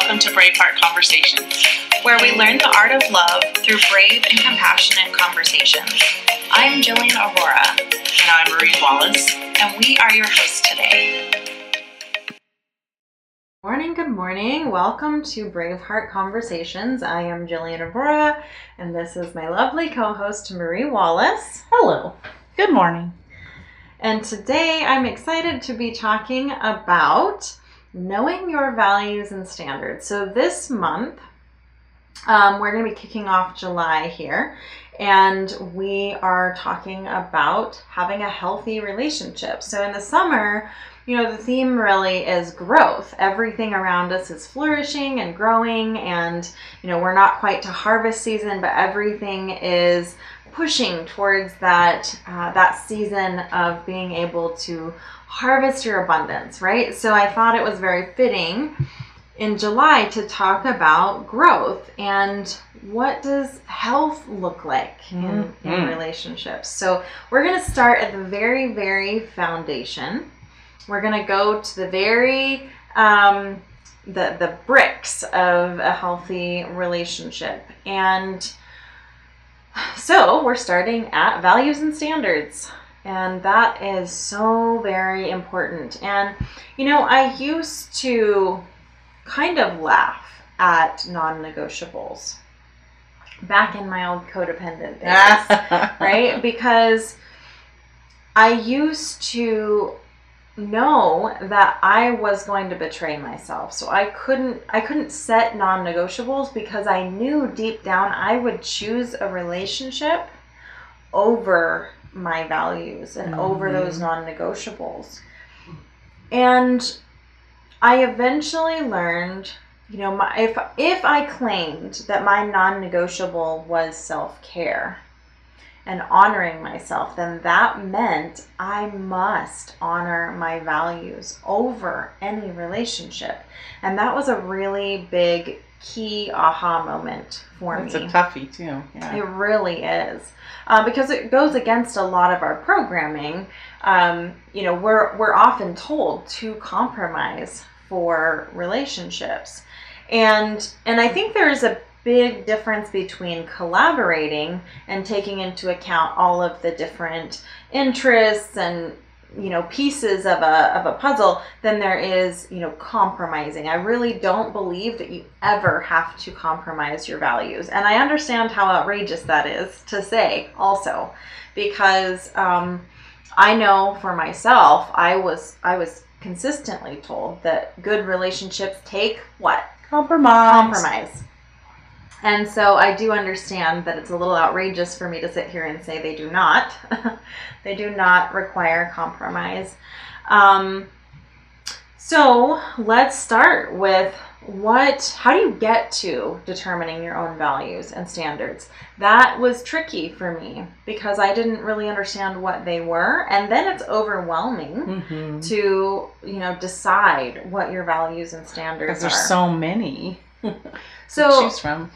welcome to Braveheart Conversations, where we learn the art of love through brave and compassionate conversations. I'm Jillian Aurora. And I'm Marie Wallace. And we are your hosts today. Morning, good morning. Welcome to Braveheart Conversations. I am Jillian Aurora, and this is my lovely co host, Marie Wallace. Hello. Good morning. And today I'm excited to be talking about knowing your values and standards. So, this month, um, we're going to be kicking off July here, and we are talking about having a healthy relationship. So, in the summer, you know, the theme really is growth. Everything around us is flourishing and growing, and, you know, we're not quite to harvest season, but everything is pushing towards that uh, that season of being able to harvest your abundance, right? So I thought it was very fitting in July to talk about growth and what does health look like in, mm-hmm. in relationships. So we're going to start at the very, very foundation. We're going to go to the very um, the the bricks of a healthy relationship and so we're starting at values and standards. And that is so very important. And, you know, I used to kind of laugh at non negotiables back in my old codependent days, right? Because I used to know that I was going to betray myself. So I couldn't I couldn't set non-negotiables because I knew deep down I would choose a relationship over my values and mm-hmm. over those non-negotiables. And I eventually learned, you know, my, if if I claimed that my non-negotiable was self-care, and honoring myself, then that meant I must honor my values over any relationship. And that was a really big key aha moment for That's me. It's a toughie too. Yeah. It really is. Uh, because it goes against a lot of our programming. Um, you know, we're we're often told to compromise for relationships. And and I think there's a big difference between collaborating and taking into account all of the different interests and you know pieces of a of a puzzle than there is you know compromising. I really don't believe that you ever have to compromise your values. And i understand how outrageous that is to say also because um, i know for myself i was i was consistently told that good relationships take what? Compromise. Compromise and so I do understand that it's a little outrageous for me to sit here and say they do not. they do not require compromise. Um, so let's start with what how do you get to determining your own values and standards that was tricky for me because i didn't really understand what they were and then it's overwhelming mm-hmm. to you know decide what your values and standards because there's are. so many so choose from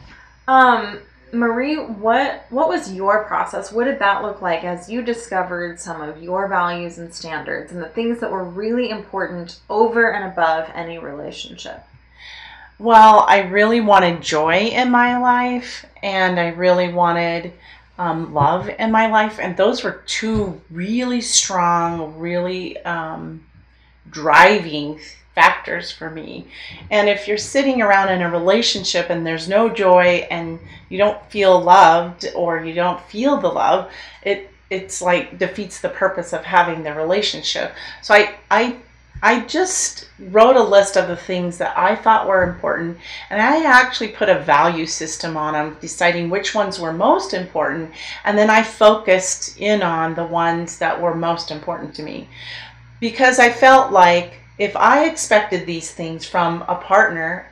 um, Marie, what what was your process? What did that look like as you discovered some of your values and standards and the things that were really important over and above any relationship? Well, I really wanted joy in my life, and I really wanted um, love in my life, and those were two really strong, really um, driving factors for me. And if you're sitting around in a relationship and there's no joy and you don't feel loved or you don't feel the love, it it's like defeats the purpose of having the relationship. So I I I just wrote a list of the things that I thought were important, and I actually put a value system on them, deciding which ones were most important, and then I focused in on the ones that were most important to me. Because I felt like if I expected these things from a partner,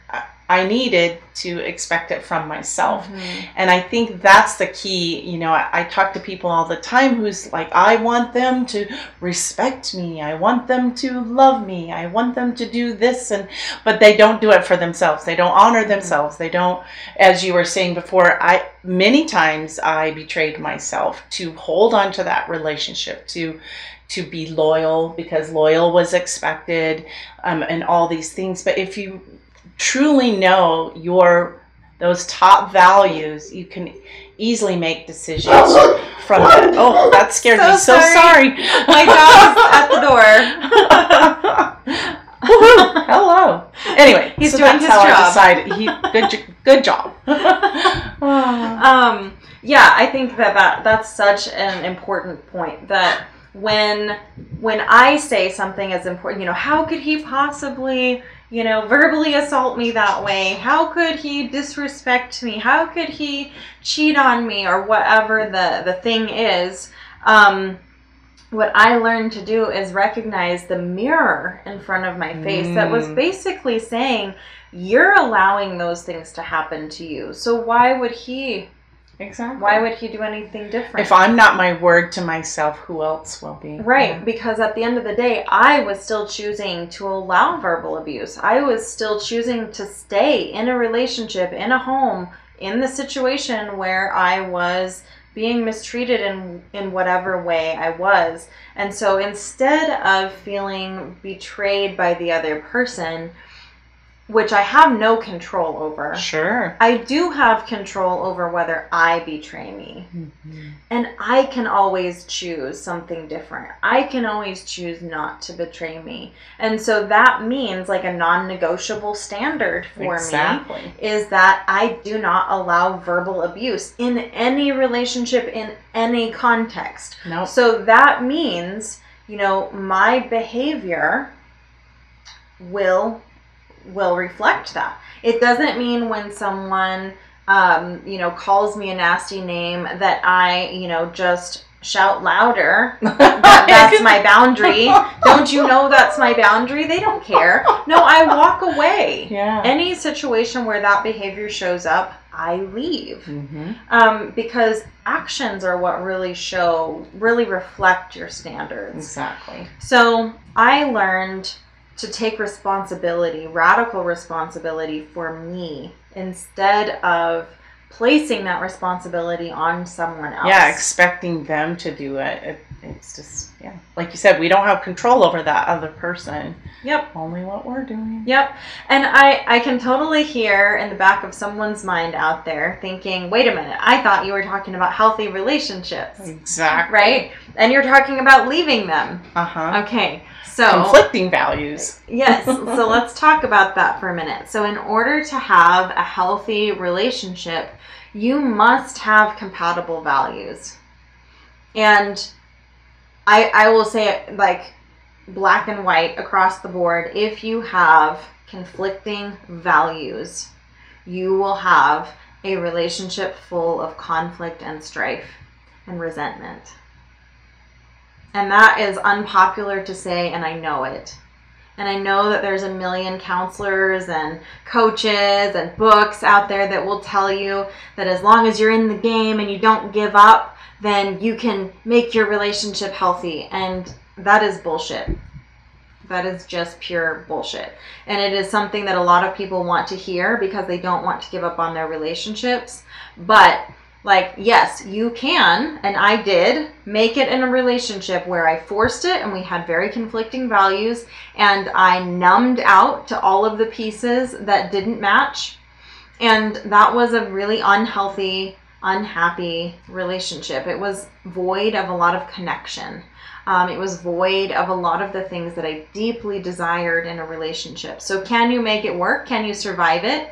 I needed to expect it from myself. Mm-hmm. And I think that's the key. You know, I, I, talk to people all the time who's like, I want them to respect me. I want them to love me. I want them to do this. And, but they don't do it for themselves. They don't honor mm-hmm. themselves. They don't, as you were saying before, I, many times I betrayed myself to hold on to that relationship, to, to be loyal because loyal was expected um, and all these things but if you truly know your those top values, you can easily make decisions from that. Oh, that scared So me. So sorry. sorry. My dog's at the door. Hello. Anyway, He's so doing that's his how job. I decided. He good, good job. um, yeah, I think that, that that's such an important point that when when I say something is important, you know, how could he possibly, you know, verbally assault me that way? How could he disrespect me? How could he cheat on me or whatever the the thing is? Um, what I learned to do is recognize the mirror in front of my face that was Mm. basically saying, You're allowing those things to happen to you. So why would he exactly. why would he do anything different? if I'm not my word to myself, who else will be? Right, Yeah. because at the end of the day, I was still choosing to allow verbal abuse. I was still choosing to stay in a relationship, in a home, in the situation where I was being mistreated in in whatever way I was. And so instead of feeling betrayed by the other person, which I have no control over, Sure. I do have control over whether I betray me. Mhm. And I can always choose something different. I can always choose not to betray me. And so that means like a non negotiable standard for Exactly. me is that I do not allow verbal abuse in any relationship, in any context. Nope. So that means, you know, my behavior will will reflect that. It doesn't mean when someone um, you know, calls me a nasty name that I, you know, just shout louder. That, that's my boundary. Don't you know that's my boundary? They don't care. No, I walk away. Yeah. Any situation where that behavior shows up, I leave hmm um, because actions are what really show, really reflect your standards. Exactly. So I learned to take responsibility, radical responsibility for me instead of placing that responsibility on someone else. Yeah, expecting them to do it, it. It's just yeah, like you said, we don't have control over that other person. Yep. Only what we're doing. Yep. And I, I can totally hear in the back of someone's mind out there thinking, wait a minute, I thought you were talking about healthy relationships. Exactly. Right? And you're talking about leaving them. Uh huh. Okay. So Conflicting values. Yes, so let's talk about that for a minute. So, in order to have a healthy relationship, you must have compatible values. And I, I will say it like black and white across the board. If you have conflicting values, you will have a relationship full of conflict and strife and resentment. And that is unpopular to say, and I know it. And I know that there's a million counselors and coaches and books out there that will tell you that as long as you're in the game and you don't give up, then you can make your relationship healthy. And that is bullshit. That is just pure bullshit. And it is something that a lot of people want to hear because they don't want to give up on their relationships. But like yes you can and i did make it in a relationship where i forced it and we had very conflicting values and i numbed out to all of the pieces that didn't match. And that was a really unhealthy unhappy relationship. It was void of a lot of connection. Um, it was void of a lot of the things that i deeply desired in a relationship. So can you make it work? Can you survive it?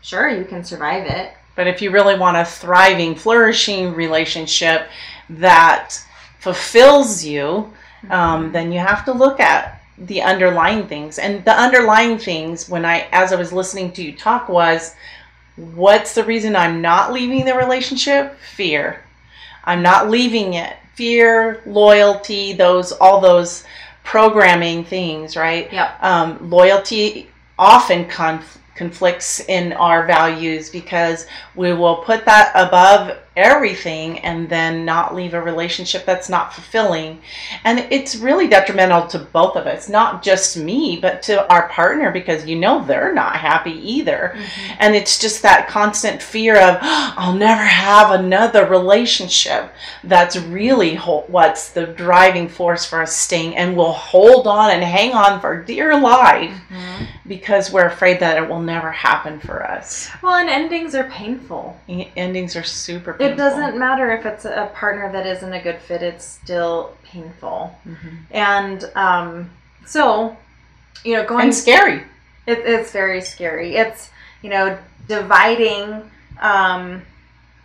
Sure you can survive it But if you really want a thriving, flourishing relationship that fulfills you, um, then you have to look at the underlying things. And the underlying things, when I, as I was listening to you talk, was what's the reason I'm not leaving the relationship? Fear. I'm not leaving it. Fear, loyalty, those, all those programming things, right? Yep. Um, loyalty often conf- conflicts in our values because we will put that above everything and then not leave a relationship that's not fulfilling. And it's really detrimental to both of us, not just me, but to our partner because you know they're not happy either. Mm-hmm. And it's just that constant fear of, oh, I'll never have another relationship. That's really what's the driving force for us staying. And we'll hold on and hang on for dear life mm-hmm. because we're afraid that it will never happen for us. Well, and endings are painful. Endings are super painful it doesn't matter if it's a partner that isn't a good fit, it's still painful. Mm-hmm. And um, so, you know, going. And scary. It, it's very scary. It's, you know, dividing. Um,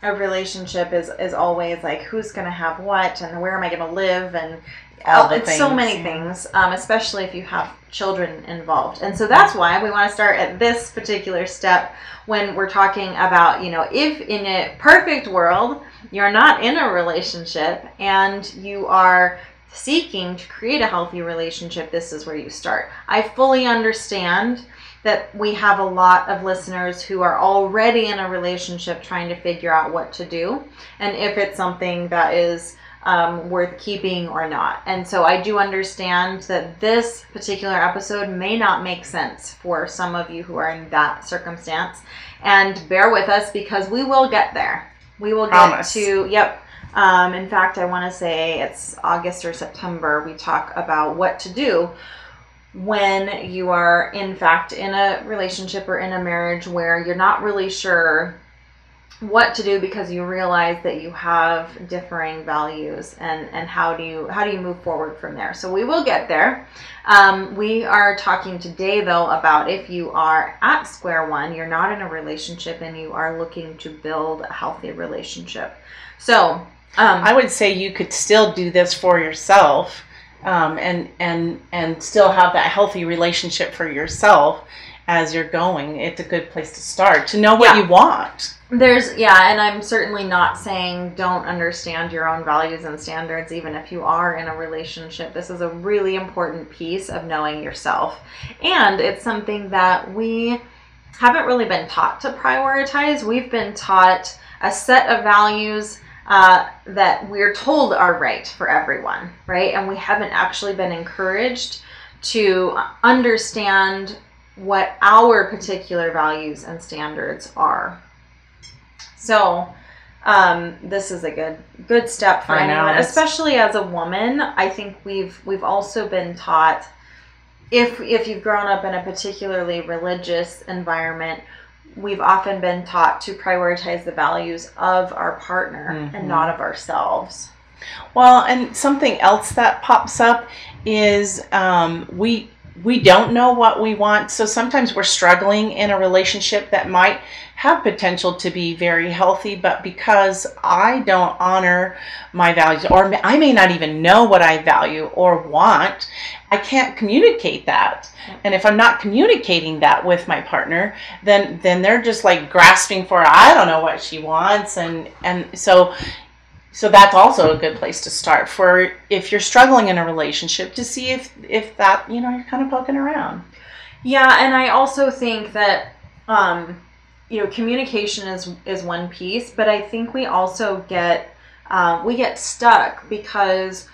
a relationship is is always like who's going to have what and where am I going to live and all the things. so many things, um, especially if you have children involved. And so that's why we want to start at this particular step when we're talking about, you know, if in a perfect world you're not in a relationship and you are seeking to create a healthy relationship, this is where you start. I fully understand that we have a lot of listeners who are already in a relationship trying to figure out what to do and if it's something that is um, worth keeping or not. And so I do understand that this particular episode may not make sense for some of you who are in that circumstance. And bear with us because we will get there. We will Promise. get to, yep. Um, in fact, I want to say it's August or September, we talk about what to do when you are, in fact, in a relationship or in a marriage where you're not really sure what to do because you realize that you have differing values and and how do you how do you move forward from there? So we will get there. Um, we are talking today though about if you are at square one you're not in a relationship and you are looking to build a healthy relationship. So um, i would say you could still do this for yourself um, and and and still have that healthy relationship for yourself as you're going it's a good place to start to know what yeah. you want there's yeah, and I'm certainly not saying don't understand your own values and standards even if you are in a relationship. This is a really important piece of knowing yourself. And it's something that we haven't really been taught to prioritize. We've been taught a set of values uh, that we're told are right for everyone, right? And we haven't actually been encouraged to understand what our particular values and standards are. So, um, this is a good good step for anyone, especially as a woman. I think we've we've also been taught if if you've grown up in a particularly religious environment, we've often been taught to prioritize the values of our partner mm-hmm. and not of ourselves. Well, and something else that pops up is um, we we don't know what we want. So sometimes we're struggling in a relationship that might have potential to be very healthy, but because I don't honor my values, or I may not even know what I value or want, I can't communicate that. And if I'm not communicating that with my partner, then then they're just like grasping for I don't know what she wants and and so so that's also a good place to start for if you're struggling in a relationship to see if if that you know you're kind of poking around yeah and i also think that um you know communication is is one piece but i think we also get um, we get stuck because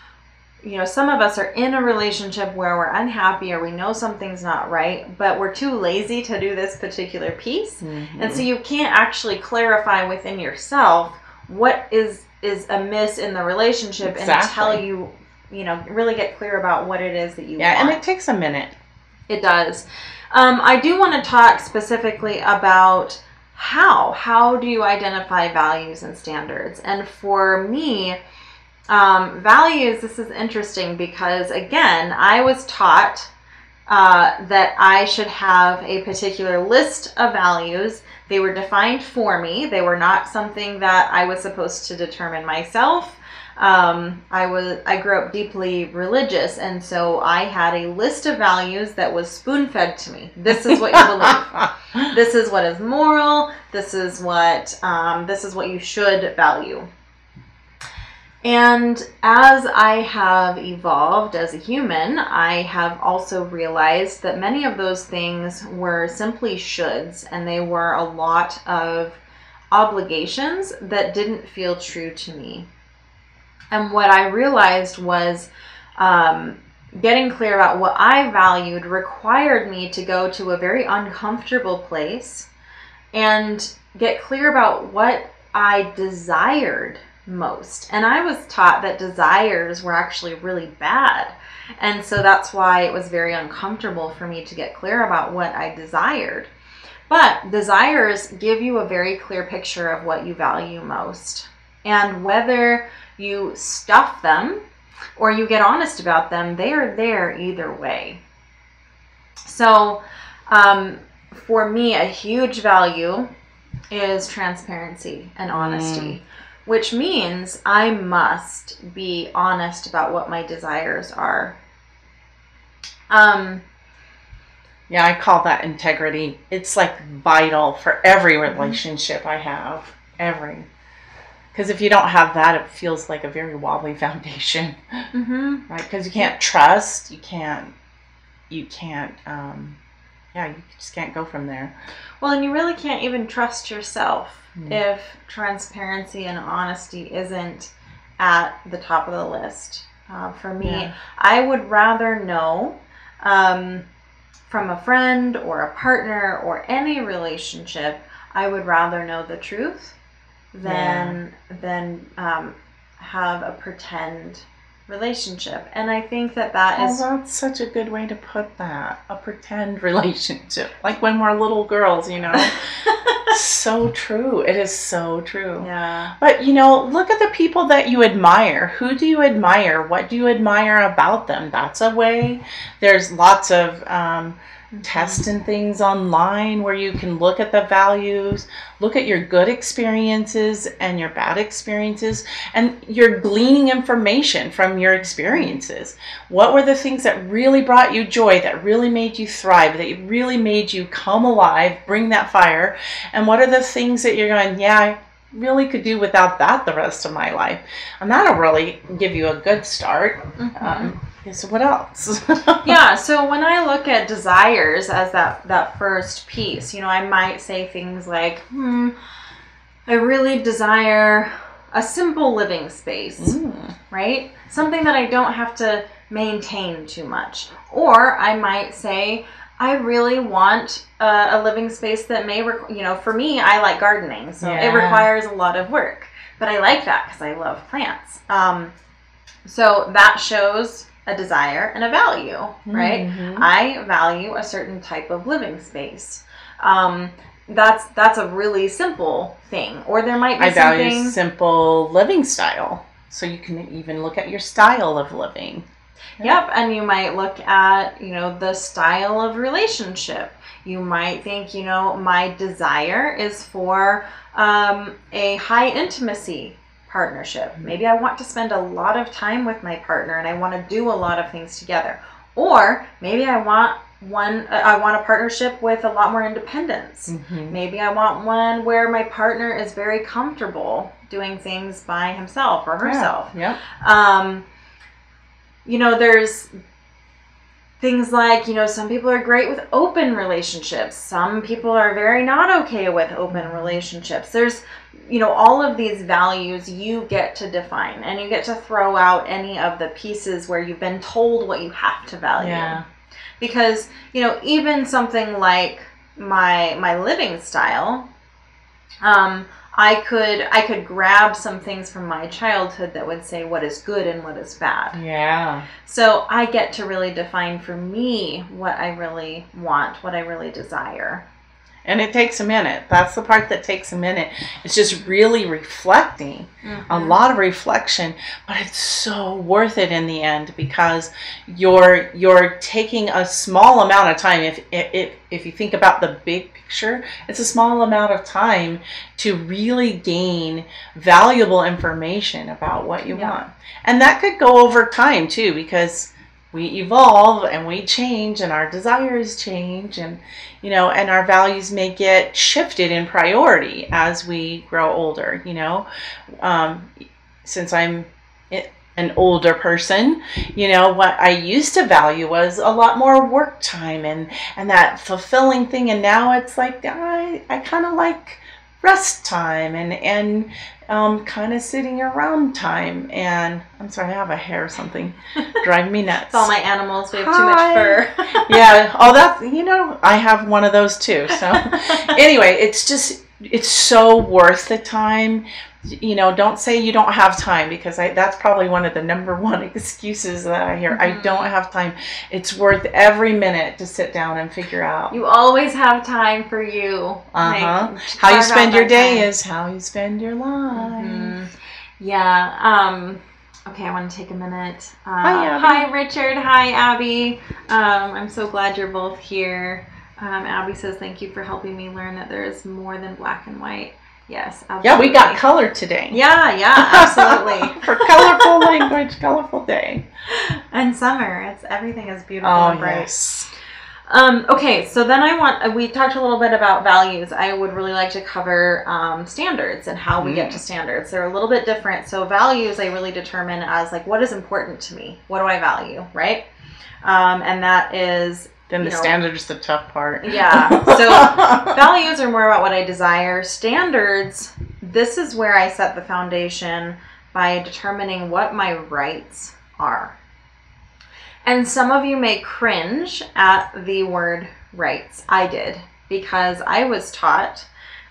you know some of us are in a relationship where we're unhappy or we know something's not right but we're too lazy to do this particular piece mm-hmm. and so you can't actually clarify within yourself what is is amiss in the relationship exactly. until you you know really get clear about what it is that you yeah want. and it takes a minute it does um, i do want to talk specifically about how how do you identify values and standards and for me um, values this is interesting because again i was taught uh, that i should have a particular list of values they were defined for me. They were not something that I was supposed to determine myself. Um, I was I grew up deeply religious, and so I had a list of values that was spoon fed to me. This is what you believe. this is what is moral. This is what um, this is what you should value. And as I have evolved as a human, I have also realized that many of those things were simply shoulds, and they were a lot of obligations that didn't feel true to me. And what I realized was um, getting clear about what I valued required me to go to a very uncomfortable place and get clear about what I desired most. And I was taught that desires were actually really bad. And so that's why it was very uncomfortable for me to get clear about what I desired. But desires give you a very clear picture of what you value most. And whether you stuff them or you get honest about them, they are there either way. So, um, for me, a huge value is transparency and honesty, mm. Which means I must be honest about what my desires are. Um, yeah, I call that integrity. It's like vital for every relationship I have. Every. Because if you don't have that, it feels like a very wobbly foundation, mm-hmm. right? Because you can't trust, you can't, you can't, um, yeah, you just can't go from there. Well, and you really can't even trust yourself mm. if transparency and honesty isn't at the top of the list. Uh, for me, yeah. I would rather know um, from a friend or a partner or any relationship, I would rather know the truth than yeah. than um, have a pretend relationship. And I think that that oh, is that's such a good way to put that. A pretend relationship. Like when we're little girls, you know. so true. It is so true. Yeah. But you know, look at the people that you admire. Who do you admire? What do you admire about them? That's a way. There's lots of um, testing things online where you can look at the values, look at your good experiences and your bad experiences, and you're gleaning information from your experiences. What were the things that really brought you joy, that really made you thrive, that really made you come alive, bring that fire? And what are the things that you're going, yeah, I really could do without that the rest of my life? And that'll really give you a good start. Mm-hmm. Um, Okay, so what else? yeah, so when I look at desires as that that first piece, you know, I might say things like, "Hmm, I really desire a simple living space." Mm. Right? Something that I don't have to maintain too much. Or I might say, I really want a, a living space that may, rec- you know, for me, I like gardening, so yeah. it requires a lot of work. But I like that because I love plants. Um, so that shows a desire and a value, right? Mm-hmm. I value a certain type of living space. Um, that's that's a really simple thing. Or there might be I something... value simple living style. So you can even look at your style of living. Yep, and you might look at, you know, the style of relationship. You might think, you know, my desire is for um, a high intimacy partnership. Maybe I want to spend a lot of time with my partner and I want to do a lot of things together. Or maybe I want one I want a partnership with a lot more independence. Mm-hmm. Maybe I want one where my partner is very comfortable doing things by himself or herself. Yeah. yeah. Um, you know, there's things like, you know, some people are great with open relationships. Some people are very not okay with open relationships. There's you know, all of these values you get to define and you get to throw out any of the pieces where you've been told what you have to value. Yeah. Because, you know, even something like my my living style, um, I could I could grab some things from my childhood that would say what is good and what is bad. Yeah. So I get to really define for me what I really want, what I really desire. And it takes a minute. That's the part that takes a minute. It's just really reflecting, mm-hmm. a lot of reflection, but it's so worth it in the end because you're you're taking a small amount of time. If if if you think about the big picture, it's a small amount of time to really gain valuable information about what you yeah. want. And that could go over time too because we evolve and we change and our desires change and you know and our values may get shifted in priority as we grow older you know. Um, since i'm an older person you know what i used to value was a lot more work time and and that fulfilling thing. And now it's like i i kind of like rest time and and um, kind of sitting around time. And I'm sorry, I have a hair or something driving me nuts. All my animals. We have Hi. too much fur. yeah, all that you know, I have one of those too. So anyway, it's just it's so worth the time. You know, don't say you don't have time because I that's probably one of the number one excuses that I hear. I Mhm. don't have time. It's worth every minute to sit down and figure out. You always have time for you. Uh-huh. Like, how you spend your day time. is how you spend your life. Mhm. Yeah. Um, okay, I want to take a minute. Uh, Hi, Abby. Hi, Richard. Hi, Abby. Um, I'm so glad you're both here. Um, Abby says, Thank you for helping me learn that there is more than black and white. Yes, absolutely. Yeah, we got color today. Yeah, yeah, absolutely. For colorful language, colorful day. and summer, it's everything is beautiful Oh and bright. yes. Um, okay, so then I want, we talked a little bit about values. I would really like to cover um, standards and how we get Mm. to standards. They're a little bit different. So, values I really determine as like, what is important to me? What do I value, right? Um, and that is, Then the know, standard is the tough part. Yeah, so- values are more about what I desire. Standards, this is where I set the foundation by determining what my rights are. And some of you may cringe at the word rights. I did because I was taught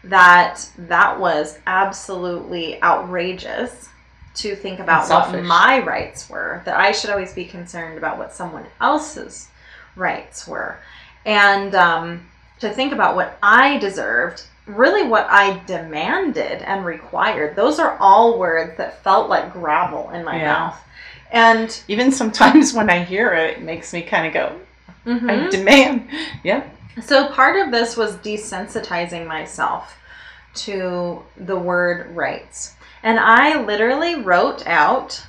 that that was absolutely outrageous to think about what my rights were, that I should always be concerned about what someone else's rights were. And um, to think about what I deserved, really what I demanded and required. Those are all words that felt like gravel in my Yeah. mouth. And Even sometimes when I hear it, it makes me kind of go, I mhm. demand. Yeah. so part of this was desensitizing myself to the word rights. And I literally wrote out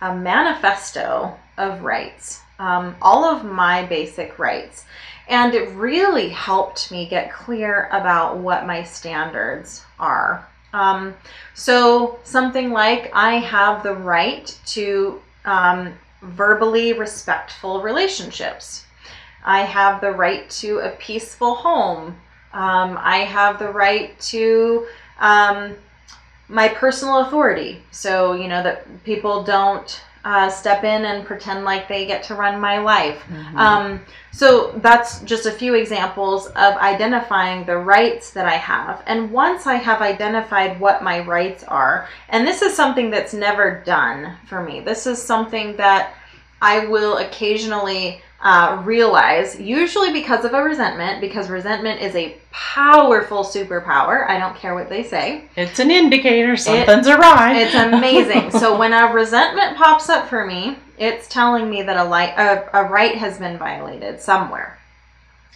a manifesto of rights, um, all of my basic rights. And it really helped me get clear about what my standards are. Um, so, something like I have the right to um, verbally respectful relationships. I have the right to a peaceful home. Um, I have the right to um, my personal authority. So, you know, that people don't uh, step in and pretend like they get to run my life. Um, so that's just a few examples of identifying the rights that I have. And once I have identified what my rights are, and this is something that's never done for me, this is something that I will occasionally uh, realize, usually because of a resentment, because resentment is a powerful superpower. I don't care what they say. it's an indicator something's awry. It's amazing. so when a resentment pops up for me, it's telling me that a, li- a, a right has been violated somewhere.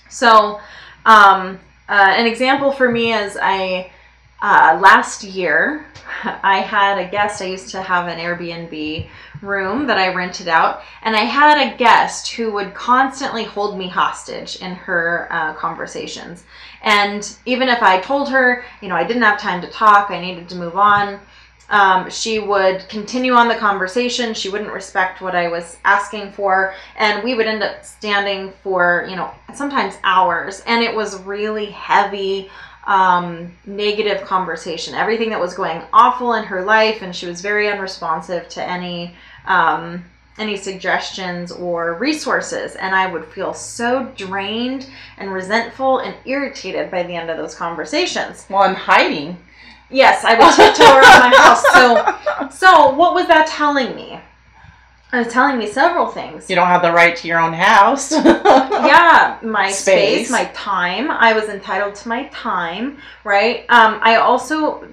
So, um, uh, an example for me is I uh, last year I had a guest. I used to have an Airbnb room that I rented out, and I had a guest who would constantly hold me hostage in her uh, conversations. And even if I told her, you know, I didn't have time to talk, I needed to move on, um, she would continue on the conversation. She wouldn't respect what I was asking for, and we would end up standing for, you know, sometimes hours. And it was really heavy, um, negative conversation. Everything that was going awful in her life, and she was very unresponsive to any. Um, any suggestions or resources and i would feel so drained and resentful and irritated by the end of those conversations well, I'm hiding. Yes, I would tiptoe around my house. So, so what was that telling me? It was telling me several things. You don't have the right to your own house. Yeah, my space. Space. my time. I was entitled to my time, right? Um, I also,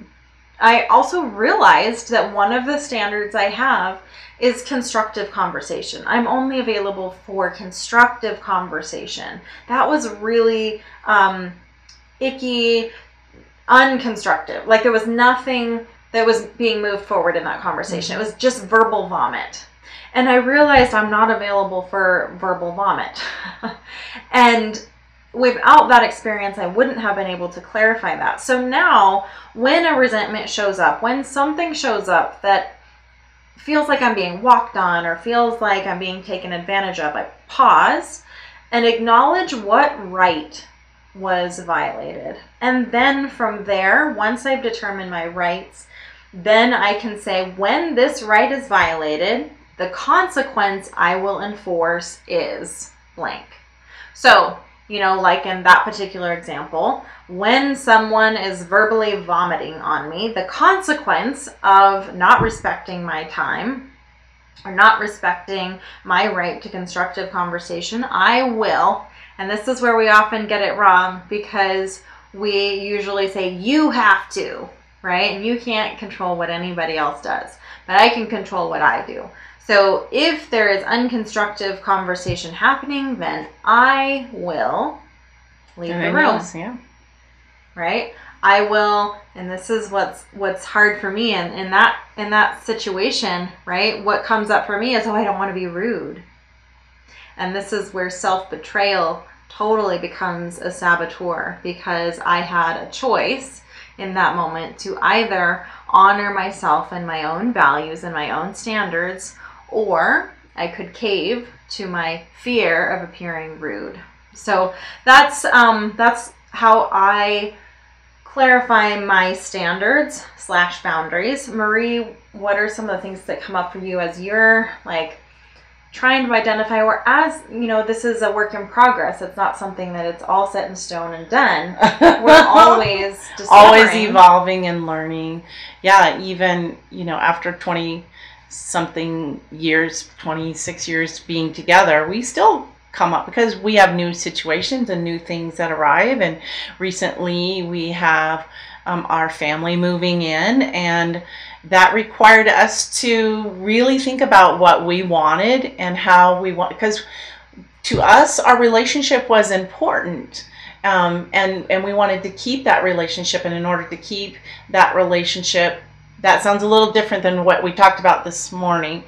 I also realized that one of the standards I have is constructive conversation. I'm only available for constructive conversation. That was really um, icky, unconstructive. Like there was nothing that was being moved forward in that conversation. It was just verbal vomit. And I realized I'm not available for verbal vomit. and without that experience, I wouldn't have been able to clarify that. So now, when a resentment shows up, when something shows up that feels like I'm being walked on or feels like I'm being taken advantage of, I pause and acknowledge what right was violated. And then from there, once I've determined my rights, then I can say when this right is violated, the consequence I will enforce is blank. So, you know, like in that particular example, when someone is verbally vomiting on me, the consequence of not respecting my time or not respecting my right to constructive conversation, I will, and this is where we often get it wrong because we usually say, you have to, right? And you can't control what anybody else does, but I can control what I do. So if there is unconstructive conversation happening, then I will leave the room. Yes, yeah. Right? I will and this is what's what's hard for me and in that in that situation, right? What comes up for me is oh I don't want to be rude. And this is where self-betrayal totally becomes a saboteur because I had a choice in that moment to either honor myself and my own values and my own standards or I could cave to my fear of appearing rude. So that's um, that's how I clarify my standards slash boundaries. Marie, what are some of the things that come up for you as you're like trying to identify or as you know this is a work in progress it's not something that it's all set in stone and done we're always always evolving and learning. Yeah, even you know after twenty something years, twenty six years being together, we still come up because we have new situations and new things that arrive. And recently we have um, our family moving in, and that required us to really think about what we wanted and how we want because to us our relationship was important um, and and we wanted to keep that relationship and in order to keep that relationship that sounds a little different than what we talked about this morning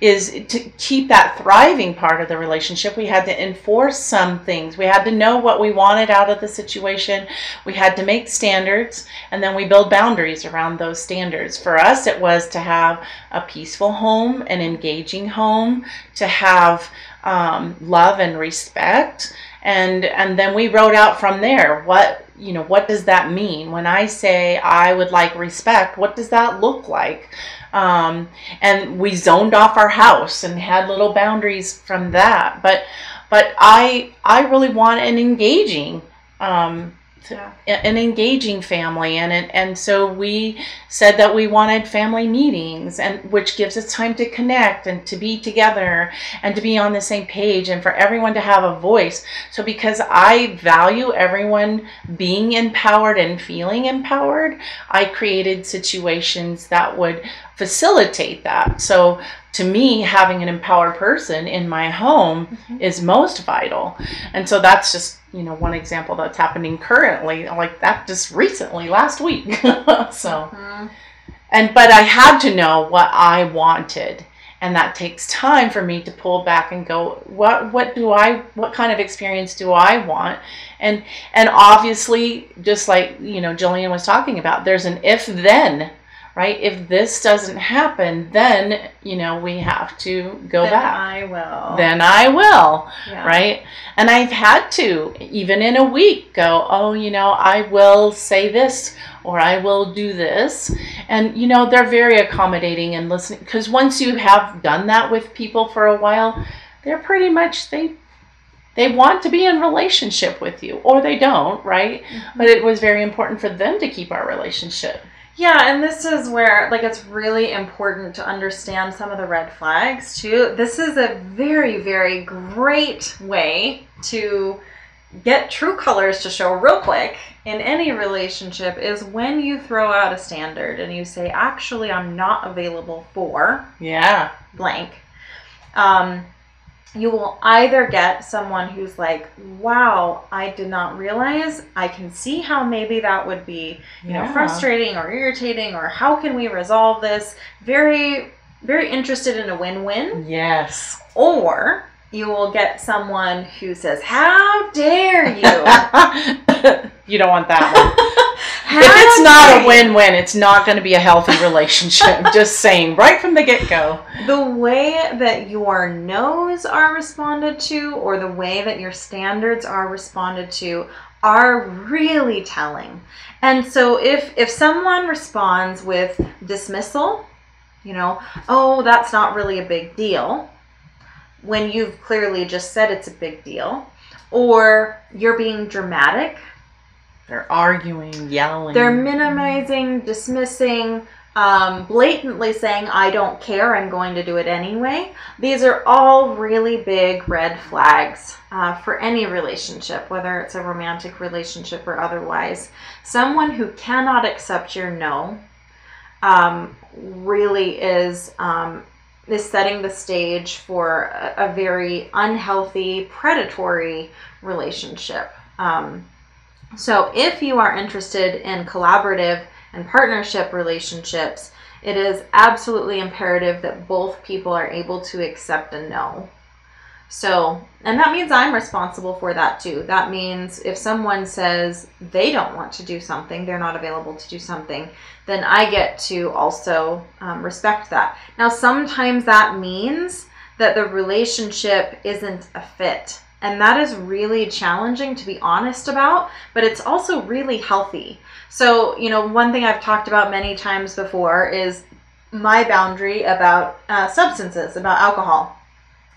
is to keep that thriving part of the relationship. We had to enforce some things. We had to know what we wanted out of the situation. We had to make standards and then we build boundaries around those standards. For us it was to have a peaceful home an engaging home to have um, love and respect. And and then we wrote out from there what you know what does that mean? When i say i would like respect what does that look like? Um, and we zoned off our house and had little boundaries from that. But but i i really want an engaging um, Yeah. an engaging family and it, and so we said that we wanted family meetings and which gives us time to connect and to be together and to be on the same page and for everyone to have a voice so because i value everyone being empowered and feeling empowered i created situations that would facilitate that. So to me having an empowered person in my home is most vital. And so that's just you know one example that's happening currently like that just recently last week. So Mhm. and but i had to know what i wanted. And that takes time for me to pull back and go what what do i what kind of experience do i want? And and obviously just like you know jillian was talking about there's an if then right if this doesn't happen then you know we have to go back. Then back I will. then i will Yeah. right? And I've had to, even in a week, go, oh, you know, I will say this or I will do this. And, you know, they're very accommodating and listening because once you have done that with people for a while, they're pretty much, they, they want to be in relationship with you or they don't, right? Mm-hmm. But it was very important for them to keep our relationship. Yeah, and this is where like it's really important to understand some of the red flags too. This is a very very great way to get true colors to show real quick in any relationship is when you throw out a standard and you say actually I'm not available for Yeah. blank. Um you will either get someone who's like, "Wow, I did not realize. I can see how maybe that would be you know frustrating or irritating or how can we resolve this very very interested in a win-win Yes. or you will get someone who says how dare you you don't want that one. How if it's not a win-win, it's not going to be a healthy relationship. Just saying, right from the get-go. the way that your no's are responded to or the way that your standards are responded to are really telling. And so if if someone responds with dismissal, you know, oh, that's not really a big deal, when you've clearly just said it's a big deal, or you're being dramatic, They're arguing, yelling. they're minimizing, dismissing, um, blatantly saying, I don't care, I'm going to do it anyway. These are all really big red flags uh, for any relationship, whether it's a romantic relationship or otherwise. Someone who cannot accept your no um, really is. Um, is setting the stage for a, very unhealthy, predatory relationship. Um, so, if you are interested in collaborative and partnership relationships, it is absolutely imperative that both people are able to accept a no. So, and that means I'm responsible for that too. That means if someone says they don't want to do something, they're not available to do something, then I get to also um, respect that. Now, sometimes that means that the relationship isn't a fit. And that is really challenging to be honest about, but it's also really healthy. So, you know, one thing I've talked about many times before is my boundary about uh, substances, about alcohol.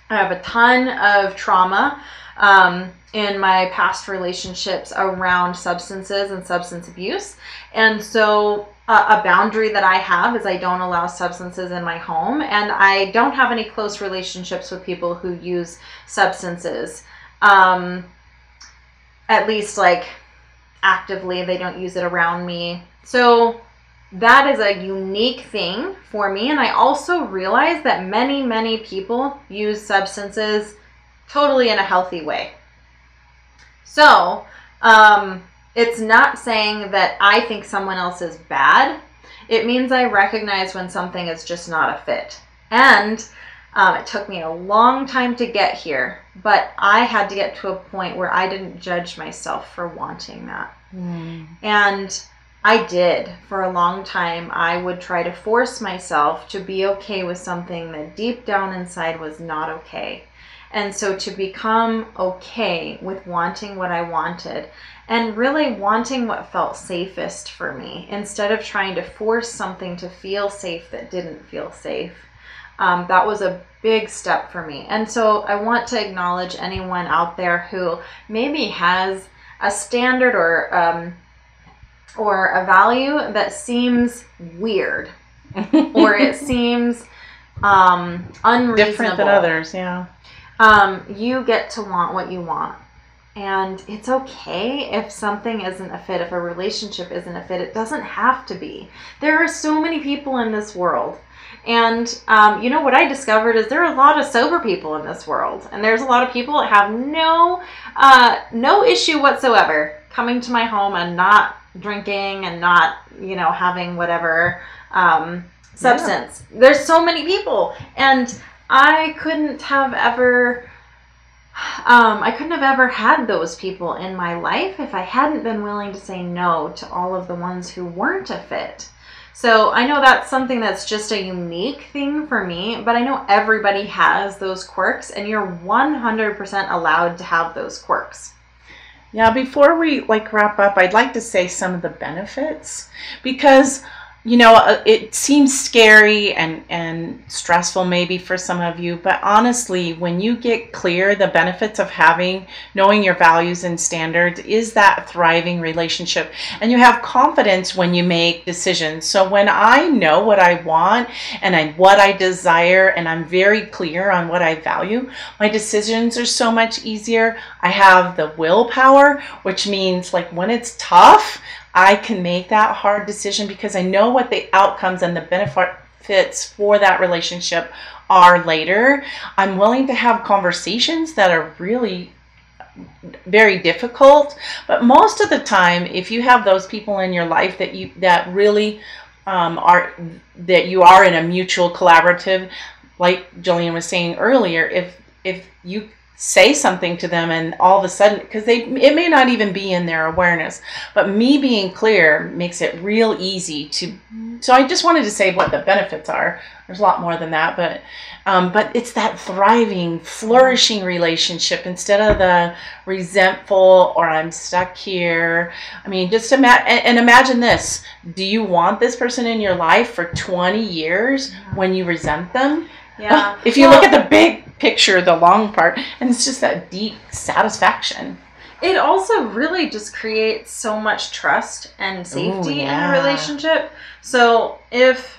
I have a ton of trauma um, in my past relationships around substances and substance abuse. And so, a boundary that I have is I don't allow substances in my home, and I don't have any close relationships with people who use substances. Um, at least, like, actively, they don't use it around me. So, that is a unique thing for me. And I also realize that many, many people use substances totally in a healthy way. So, um, it's not saying that I think someone else is bad. It means I recognize when something is just not a fit. And um, it took me a long time to get here, but I had to get to a point where I didn't judge myself for wanting that. Mm. And I did for a long time. I would try to force myself to be okay with something that deep down inside was not okay. And so to become okay with wanting what I wanted and really wanting what felt safest for me instead of trying to force something to feel safe that didn't feel safe. Um, that was a big step for me. And so I want to acknowledge anyone out there who maybe has a standard or um, or a value that seems weird or it seems um, unreasonable. Different than others, yeah. Um, you get to want what you want. And it's okay if something isn't a fit, if a relationship isn't a fit. It doesn't have to be. There are so many people in this world. And um, you know what I discovered is there are a lot of sober people in this world, and there's a lot of people that have no uh, no issue whatsoever coming to my home and not drinking and not you know having whatever um, substance. There's so many people, and I couldn't have ever. Um, I couldn't have ever had those people in my life if I hadn't been willing to say no to all of the ones who weren't a fit. So I know that's something that's just a unique thing for me, but I know everybody has those quirks, and you're 100% allowed to have those quirks. Yeah, before we like wrap up, I'd like to say some of the benefits because you know uh, it seems scary and and stressful maybe for some of you but honestly when you get clear the benefits of having knowing your values and standards is that thriving relationship. And you have confidence when you make decisions. So when i know what i want and I, what i desire and i'm very clear on what i value my decisions are so much easier. I have the willpower which means like when it's tough I can make that hard decision because I know what the outcomes and the benefits for that relationship are later. I'm willing to have conversations that are really very difficult, but most of the time if you have those people in your life that you that really um, are that you are in a mutual collaborative like Jillian was saying earlier, if if you say something to them and all of a sudden because they it may not even be in their awareness but me being clear makes it real easy to so i just wanted to say what the benefits are. There's a lot more than that but um, but it's that thriving flourishing relationship instead of the resentful or i'm stuck here. I mean just imagine and, and imagine this. Do you want this person in your life for 20 years when you resent them Yeah. if you Well, look at the big picture, the long part, and it's just that deep satisfaction. It also really just creates so much trust and safety in yeah. a relationship. So if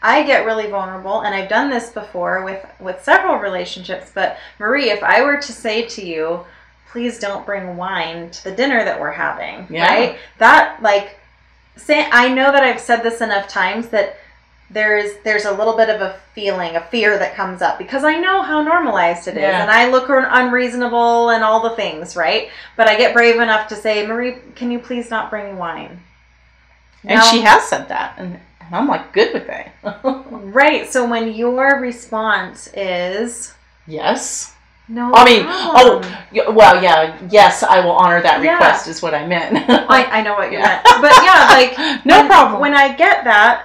I get really vulnerable, and I've done this before with with several relationships, but Marie, if I were to say to you, please don't bring wine to the dinner that we're having, Yeah. right? That like say I know that I've said this enough times that there's there's a little bit of a feeling, a fear that comes up because I know how normalized it is, Yeah. and I look unreasonable and all the things, right? But I get brave enough to say, Marie, can you please not bring wine? And Now- she has said that, and, and I'm like good with it. right. So when your response is yes. no, I mean, problem." oh, well, yeah, yes, I will honor that Yeah. request. Is what I meant. I, I know what you Yeah. meant, but yeah, like no when, problem. When I get that,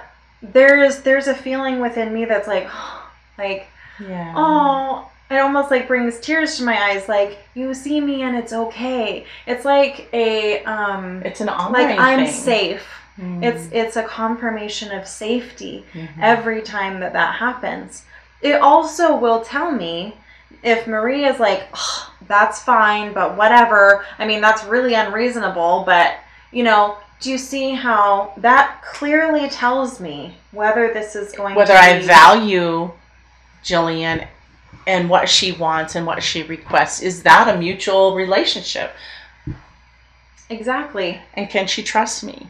there's there's a feeling within me that's like, like yeah. oh it almost like brings tears to my eyes like you see me and it's okay it's like a um it's an like i'm thing. safe Mm. it's it's a confirmation of safety Mhm. every time that that happens it also will tell me if marie is like "Ugh, that's fine but whatever i mean that's really unreasonable but you know do you see how that clearly tells me whether this is going whether to I value Jillian and what she wants and what she requests. Is that a mutual relationship? exactly And can she trust me?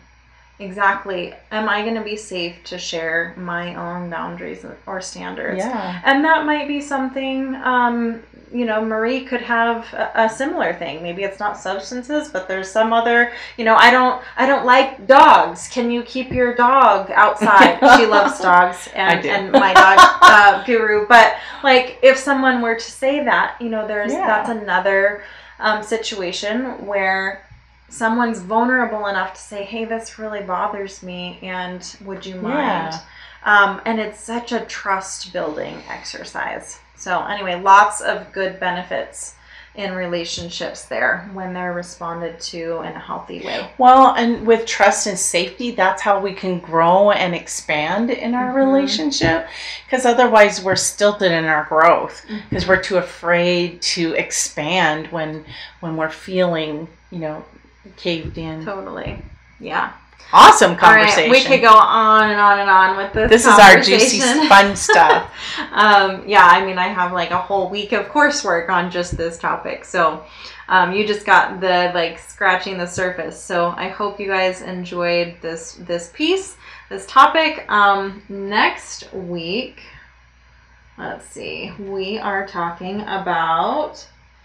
Exactly. Am I going to be safe to share my own boundaries or standards? Yeah. And that might be something, um, you know, Marie could have a, a similar thing. Maybe it's not substances, but there's some other, you know, I don't, I don't like dogs. Can you keep your dog outside? she loves dogs, and and my dog, uh, Guru. But like, if someone were to say that, you know, there's Yeah. that's another um, situation where someone's vulnerable enough to say, "Hey, this really bothers me, and would you mind?" Yeah. Um, and it's such a trust building exercise. So anyway, lots of good benefits in relationships there when they're responded to in a healthy way. Well, and with trust and safety, that's how we can grow and expand in our Mhm. relationship. Because otherwise, we're stilted in our growth because we're too afraid to expand when when we're feeling, you know, caved in. Totally. Yeah. Awesome conversation. right. We could go on and on and on with this. this is our juicy, fun stuff. um, yeah, I mean, I have like a whole week of coursework on just this topic. So um, you just got the like scratching the surface. So I hope you guys enjoyed this this piece, this topic. Um, next week, let's see, we are talking about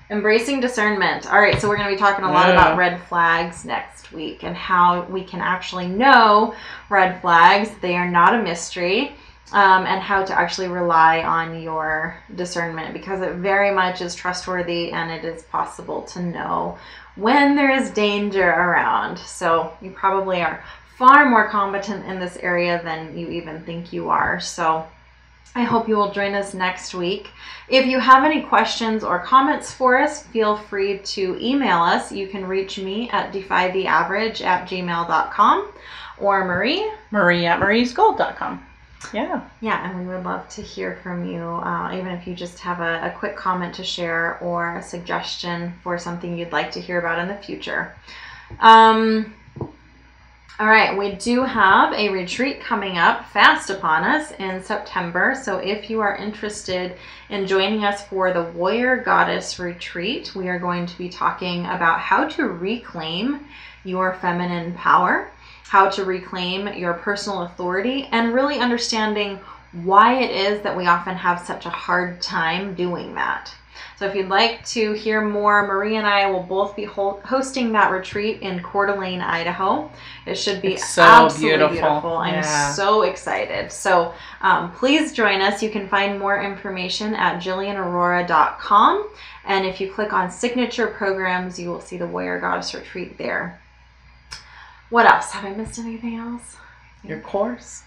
embracing discernment. All right, so we're going to be talking a lot Yeah. about red flags next week and how we can actually know red flags. They are not a mystery um, and how to actually rely on your discernment because it very much is trustworthy and it is possible to know when there is danger around. So you probably are far more competent in this area than you even think you are. So I hope you will join us next week. If you have any questions or comments for us, feel free to email us. You can reach me at defytheaverage at gmail.com or Marie Marie at mariesgold.com. Yeah. yeah, and we would love to hear from you, uh, even if you just have a, a quick comment to share or a suggestion for something you'd like to hear about in the future. Um, all right, we do have a retreat coming up fast upon us in September. So if you are interested in joining us for the Warrior Goddess Retreat, we are going to be talking about how to reclaim your feminine power how to reclaim your personal authority, and really understanding why it is that we often have such a hard time doing that. So if you'd like to hear more, Marie and I will both be ho- hosting that retreat in Coeur d'Alene, Idaho. It should be so absolutely beautiful. beautiful. I'm Yeah. so excited. So um, please join us. You can find more information at jillianaurora.com. And if you click on signature programs, you will see the Warrior Goddess Retreat there. What else? Have I missed anything else? Your course.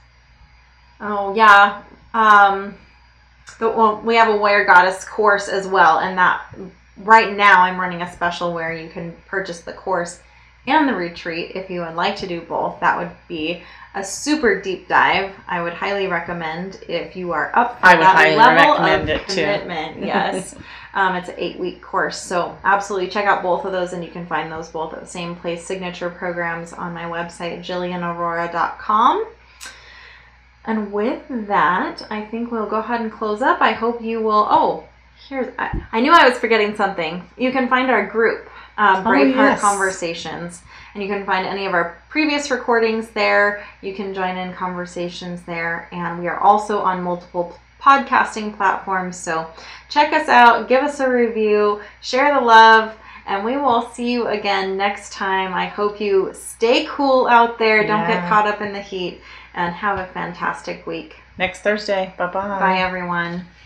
Oh yeah. Um, the, well, we have a Warrior Goddess course as well, and that right now I'm running a special where you can purchase the course and the retreat if you would like to do both. That would be a super deep dive. I would highly recommend if you are up for I would that highly level recommend of it, too. commitment. Yes. Um, it's an eight week course. So, absolutely check out both of those, and you can find those both at the same place signature programs on my website, jillianaurora.com. And with that, I think we'll go ahead and close up. I hope you will. Oh, here's. I, I knew I was forgetting something. You can find our group, um, Oh, Braveheart yes. Conversations. And you can find any of our previous recordings there. You can join in conversations there. And we are also on multiple podcasting platforms. So check us out, give us a review, share the love, and we will see you again next time. I hope you stay cool out there, don't get caught up in the heat, and have a fantastic week. Next Thursday. Bye bye. Bye, everyone.